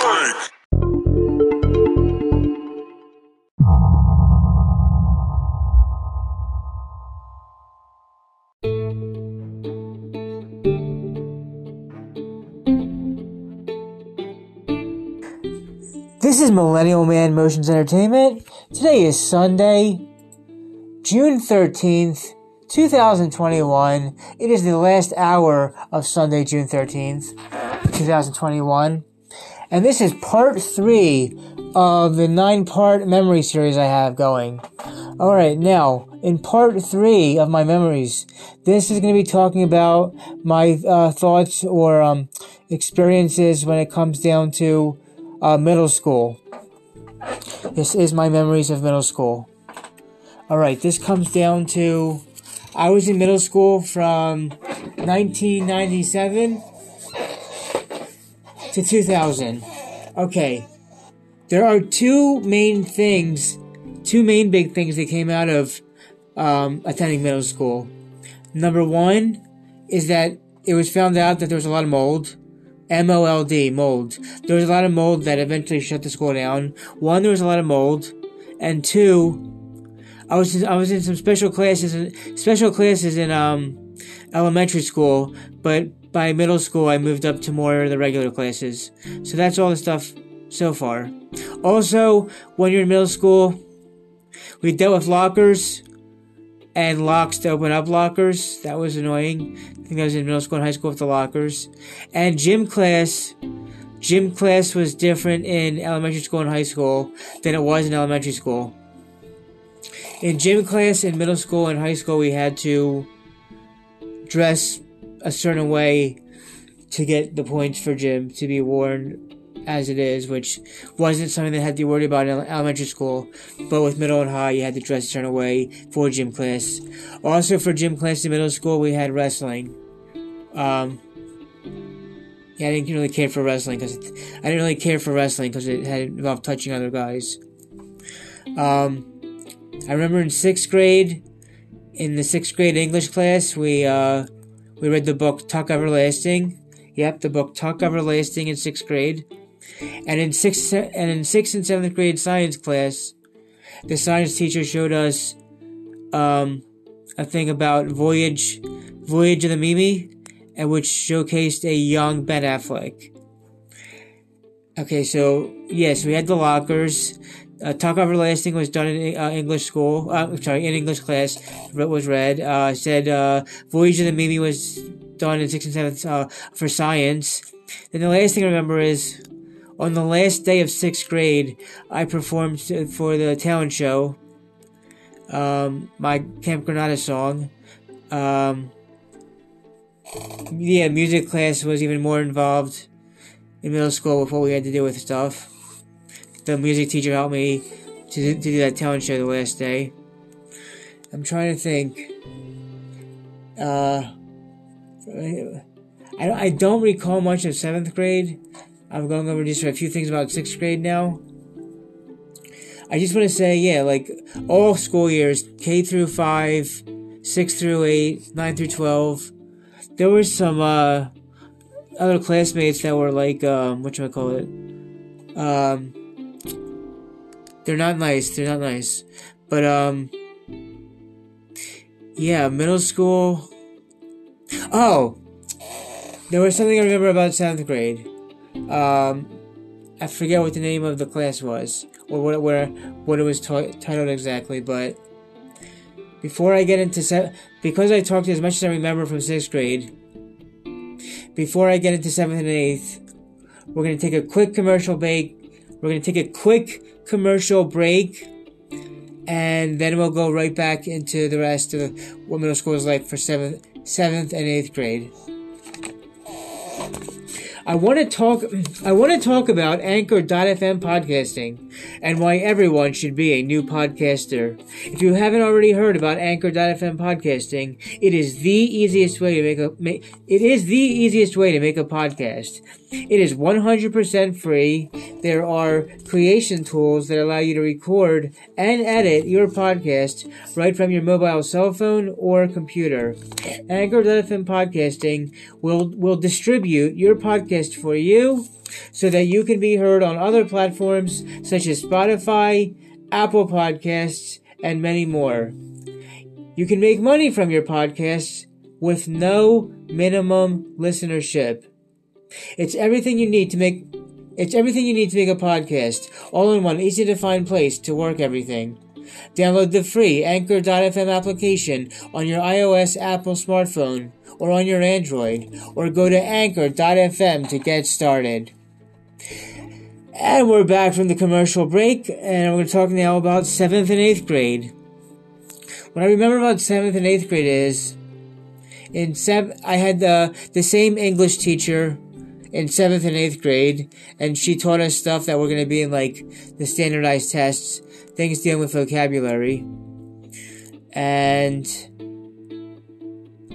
This is Millennial Man Motions Entertainment. Today is Sunday, June 13th, 2021. It is the last hour of Sunday, June 13th, 2021. And this is part three of the nine part memory series I have going. Alright, now, in part three of my memories, this is going to be talking about my uh, thoughts or um, experiences when it comes down to uh, middle school. This is my memories of middle school. Alright, this comes down to I was in middle school from 1997 to 2000. Okay, there are two main things, two main big things that came out of um, attending middle school. Number one is that it was found out that there was a lot of mold M-O-L-D, mold. There was a lot of mold that eventually shut the school down. One, there was a lot of mold, and two, I was in, I was in some special classes, special classes in um elementary school, but by middle school I moved up to more of the regular classes. So that's all the stuff so far. Also, when you're in middle school, we dealt with lockers and locks to open up lockers. That was annoying. I think I was in middle school and high school with the lockers. And gym class. Gym class was different in elementary school and high school than it was in elementary school. In gym class in middle school and high school, we had to dress a certain way to get the points for gym to be worn as it is, which wasn't something that had to worry about in elementary school. But with middle and high, you had to dress a certain way for gym class. Also, for gym class in middle school, we had wrestling. Um, yeah, I didn't really care for wrestling because I didn't really care for wrestling because it had involved touching other guys. Um, I remember in sixth grade, in the sixth grade English class, we uh, we read the book Tuck Everlasting. Yep, the book Tuck Everlasting in sixth grade. And in sixth and in sixth and seventh grade science class, the science teacher showed us um, a thing about Voyage, Voyage of the Mimi, and which showcased a young Ben Affleck. Okay, so yes, we had the lockers. Uh, Tuck Everlasting was done in uh, English school. Uh, sorry, in English class, was read. Uh, said uh, Voyage of the Mimi was done in sixth and seventh uh, for science. Then the last thing I remember is on the last day of sixth grade, I performed for the talent show. Um, my Camp Granada song. Um, yeah, music class was even more involved in middle school with what we had to do with stuff. The music teacher helped me to, to do that talent show the last day. I'm trying to think. Uh, I, I don't recall much of seventh grade. I'm going over just a few things about sixth grade now. I just want to say, yeah, like all school years, K through 5, 6 through 8, 9 through 12, there were some uh, other classmates that were like, um, what I call it? Um, they're not nice. They're not nice. But, um, yeah, middle school. Oh, there was something I remember about seventh grade. Um, I forget what the name of the class was or what where what it was t- titled exactly, but before I get into se- because I talked as much as I remember from sixth grade. Before I get into seventh and eighth, we're gonna take a quick commercial break. We're gonna take a quick commercial break, and then we'll go right back into the rest of what middle school is like for seventh, seventh and eighth grade. I want to talk I want to talk about Anchor.fm podcasting and why everyone should be a new podcaster. If you haven't already heard about Anchor.fm podcasting, it is the easiest way to make a make, it is the easiest way to make a podcast. It is 100% free. there are creation tools that allow you to record and edit your podcast right from your mobile cell phone or computer. Anchor.fm podcasting will, will distribute your podcast for you so that you can be heard on other platforms such as Spotify, Apple Podcasts, and many more. You can make money from your podcasts with no minimum listenership. It's everything you need to make it's everything you need to make a podcast, all in one easy to find place to work everything. Download the free Anchor.fm application on your iOS Apple smartphone or on your Android, or go to Anchor.fm to get started. And we're back from the commercial break, and we're going to talk now about 7th and 8th grade. What I remember about 7th and 8th grade is, in sev- I had the, the same English teacher in seventh and eighth grade, and she taught us stuff that were going to be in like the standardized tests, things dealing with vocabulary. And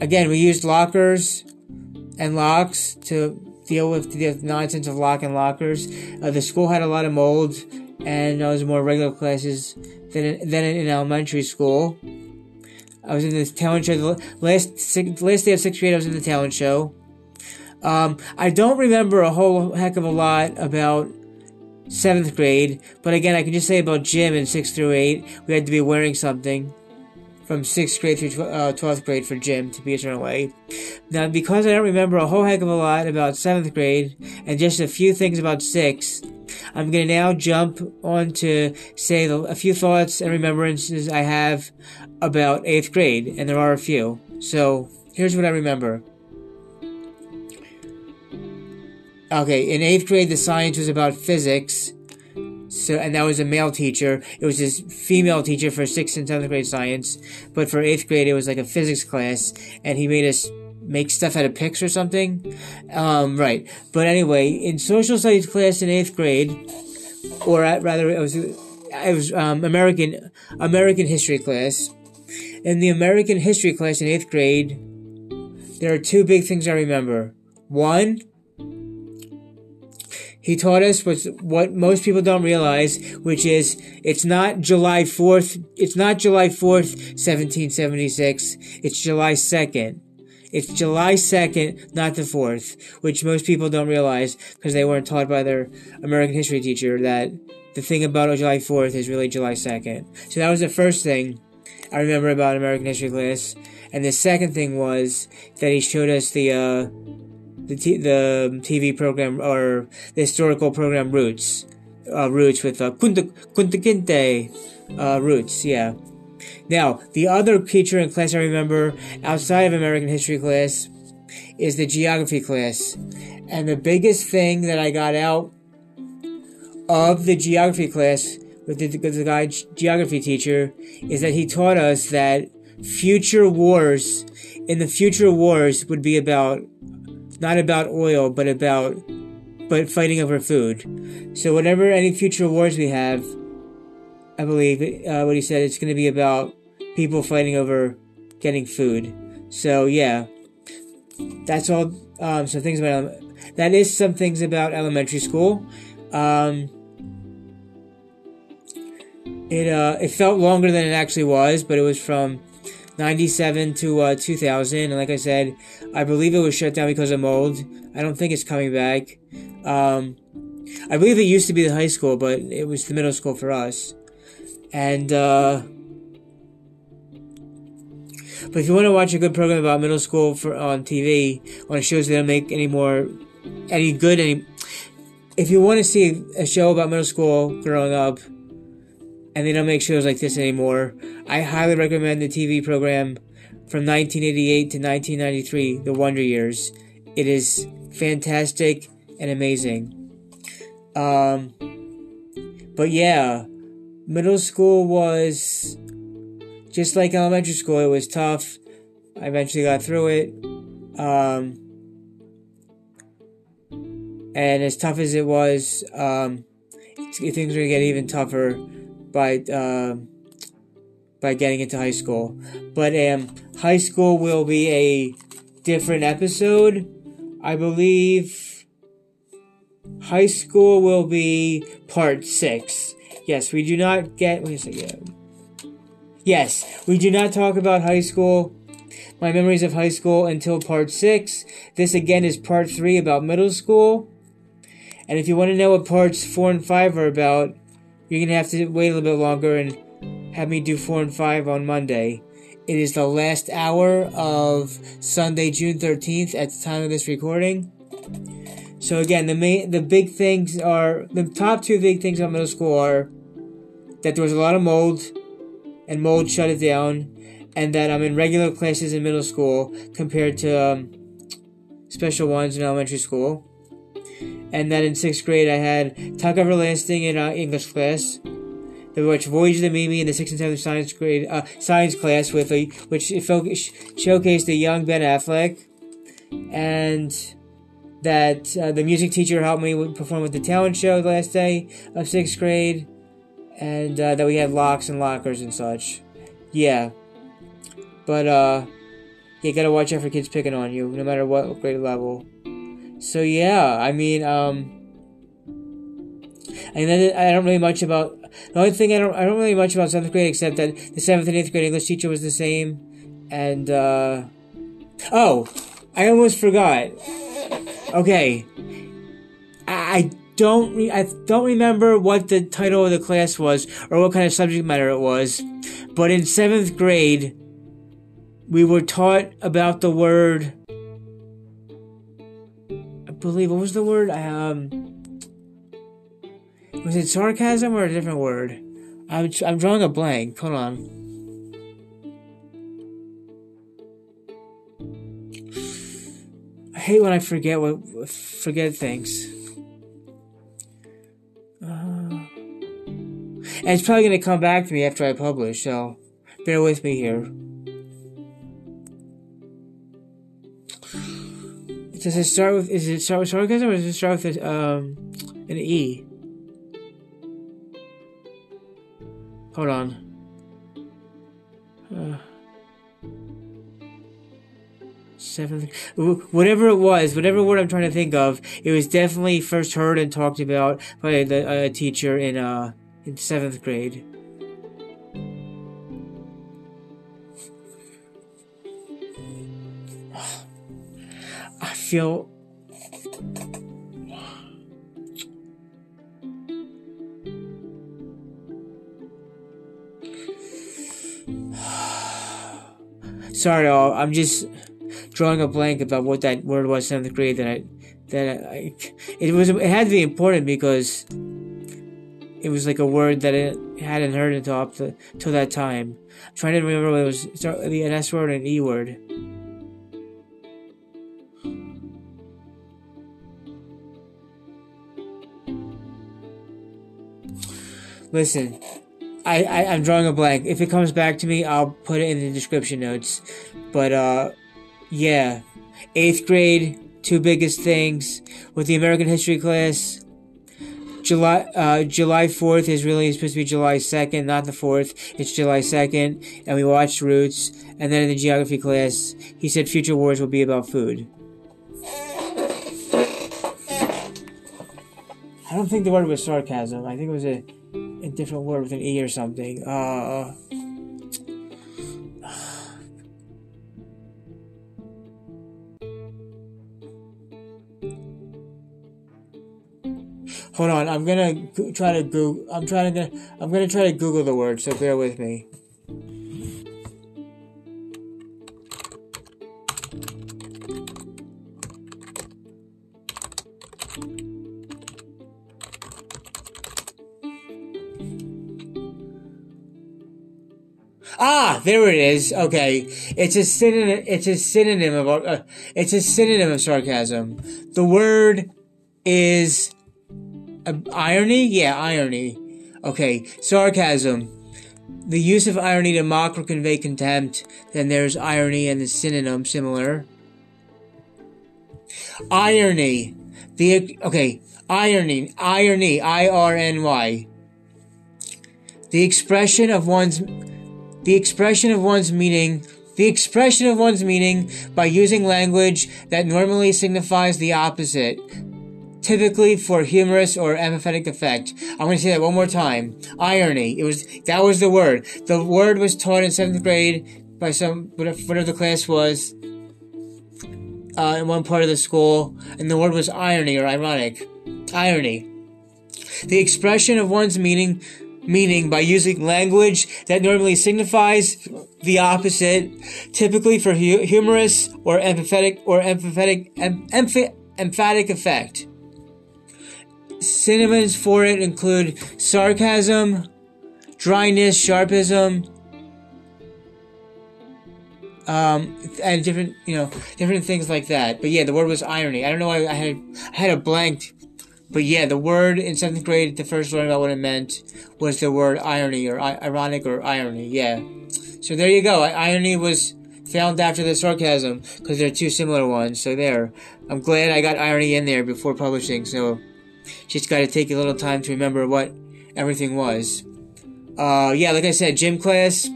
again, we used lockers and locks to deal with the nonsense of lock and lockers. Uh, the school had a lot of mold, and I was in more regular classes than in, than in elementary school. I was in the talent show. The last last day of sixth grade, I was in the talent show. Um, I don't remember a whole heck of a lot about seventh grade, but again, I can just say about gym in sixth through eight, we had to be wearing something from sixth grade through uh, twelfth grade for gym to be a certain way. Now, because I don't remember a whole heck of a lot about seventh grade and just a few things about sixth, I'm going to now jump on to say a few thoughts and remembrances I have about eighth grade, and there are a few. So here's what I remember. Okay, in eighth grade, the science was about physics. So, and that was a male teacher. It was this female teacher for sixth and seventh grade science. But for eighth grade, it was like a physics class, and he made us make stuff out of pics or something. Um, right. But anyway, in social studies class in eighth grade, or at, rather, it was, it was um, American American history class. In the American history class in eighth grade, there are two big things I remember. One, he taught us what, what most people don't realize, which is it's not July 4th, it's not July 4th, 1776, it's July 2nd. It's July 2nd, not the 4th, which most people don't realize because they weren't taught by their American history teacher that the thing about July 4th is really July 2nd. So that was the first thing I remember about American history class. And the second thing was that he showed us the, uh, the t- the TV program or the historical program Roots, uh, Roots with uh, Kunta uh, Roots, yeah. Now the other teacher in class I remember outside of American history class is the geography class, and the biggest thing that I got out of the geography class with the, with the guy geography teacher is that he taught us that future wars in the future wars would be about not about oil, but about but fighting over food. So whatever any future wars we have, I believe uh, what he said it's going to be about people fighting over getting food. So yeah, that's all. Um, some things about that is some things about elementary school. Um, it uh, it felt longer than it actually was, but it was from 97 to uh, 2000. And like I said, I believe it was shut down because of mold. I don't think it's coming back. Um, I believe it used to be the high school, but it was the middle school for us. And, uh, but if you want to watch a good program about middle school for on TV, on shows that don't make any more, any good, any, if you want to see a show about middle school growing up, and they don't make shows like this anymore. I highly recommend the TV program from 1988 to 1993, The Wonder Years. It is fantastic and amazing. Um, but yeah, middle school was just like elementary school. It was tough. I eventually got through it. Um, and as tough as it was, um, things are gonna get even tougher by uh, by getting into high school. But um, high school will be a different episode, I believe. high school will be part six. Yes, we do not get. Wait a second. Yes, we do not talk about high school. My memories of high school until part six. This again is part three about middle school. And if you want to know what parts four and five are about, you're gonna have to wait a little bit longer and have me do four and five on Monday. It is the last hour of Sunday, June 13th at the time of this recording. So again, the main, the big things are, the top two big things on middle school are that there was a lot of mold and mold shut it down and that I'm in regular classes in middle school compared to um, special ones in elementary school. And then in sixth grade I had Tuck Everlasting in uh, English class which Voyage the Mimi in the sixth and seventh science grade uh, science class with a which showcased the young Ben Affleck, and that uh, the music teacher helped me perform with the talent show the last day of sixth grade, and uh, that we had locks and lockers and such. Yeah, but uh, you gotta watch out for kids picking on you, no matter what grade level. So yeah, I mean, um. And then I don't really much about the only thing I don't I don't really much about seventh grade except that the seventh and eighth grade English teacher was the same, and uh, oh, I almost forgot. Okay, I, I don't re- I don't remember what the title of the class was or what kind of subject matter it was, but in seventh grade, we were taught about the word. Believe what was the word? Um was it sarcasm or a different word? I'm, I'm drawing a blank. Hold on. I hate when I forget what forget things. Uh, and it's probably gonna come back to me after I publish, so bear with me here. Does it start with? Is it start with sarcasm or does it start with um, an E? Hold on. Uh, seventh, whatever it was, whatever word I'm trying to think of, it was definitely first heard and talked about by the uh, teacher in uh in seventh grade. Feel sorry, all. I'm just drawing a blank about what that word was in seventh grade. That I, that I, it was, it had to be important because it was like a word that I hadn't heard until up to, that time. I'm trying to remember what it was. The an S word and an E word. Listen, I, I am drawing a blank. If it comes back to me, I'll put it in the description notes. But uh, yeah, eighth grade, two biggest things with the American history class. July uh, July fourth is really supposed to be July second, not the fourth. It's July second, and we watched Roots. And then in the geography class, he said future wars will be about food. I don't think the word was sarcasm. I think it was a a different word with an E or something. Uh, hold on, I'm gonna try to Google. I'm trying to. I'm gonna try to Google the word. So bear with me. Ah, there it is. Okay, it's a synonym. It's a synonym of. Uh, it's a synonym of sarcasm. The word is uh, irony. Yeah, irony. Okay, sarcasm. The use of irony to mock or convey contempt. Then there's irony and the synonym similar. Irony. The okay, irony. Irony. I R N Y. The expression of one's the expression of one's meaning the expression of one's meaning by using language that normally signifies the opposite. typically for humorous or empathetic effect. I'm going to say that one more time. Irony. It was that was the word. The word was taught in seventh grade by some whatever the class was uh, in one part of the school, and the word was irony or ironic. Irony. The expression of one's meaning meaning by using language that normally signifies the opposite, typically for hu- humorous or empathetic or empathetic em- emph- emphatic effect. Synonyms for it include sarcasm, dryness, sharpism, um, and different, you know, different things like that. But yeah, the word was irony. I don't know why I had I had a blank, but yeah, the word in seventh grade, the first learn about what it meant was the word irony or ironic or irony. Yeah, so there you go. irony was found after the sarcasm because they're two similar ones. So there, I'm glad I got irony in there before publishing. So just got to take a little time to remember what everything was. Uh, yeah, like I said, gym class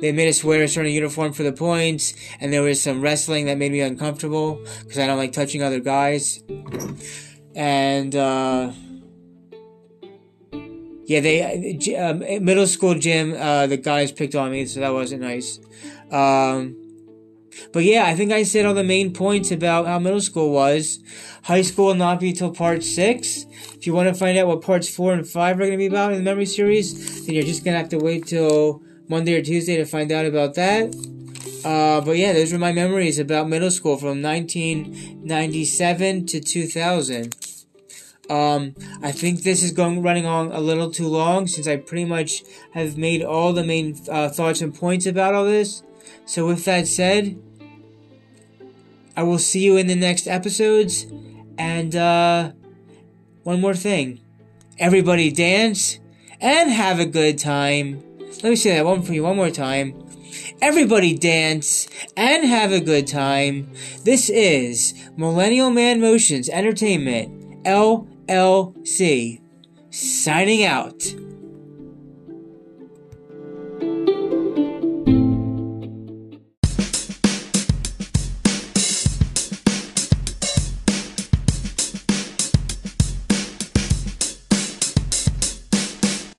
they made us wear a certain uniform for the points, and there was some wrestling that made me uncomfortable because I don't like touching other guys. And uh, yeah, they uh, middle school gym. Uh, the guys picked on me, so that wasn't nice. Um, but yeah, I think I said all the main points about how middle school was. High school will not be till part six. If you want to find out what parts four and five are going to be about in the memory series, then you're just going to have to wait till Monday or Tuesday to find out about that. Uh, but yeah, those were my memories about middle school from 1997 to 2000. Um, I think this is going running on a little too long since I pretty much have made all the main uh, thoughts and points about all this. So with that said, I will see you in the next episodes. And uh, one more thing, everybody dance and have a good time. Let me say that one for you one more time. Everybody dance and have a good time. This is Millennial Man Motions Entertainment, LLC, signing out.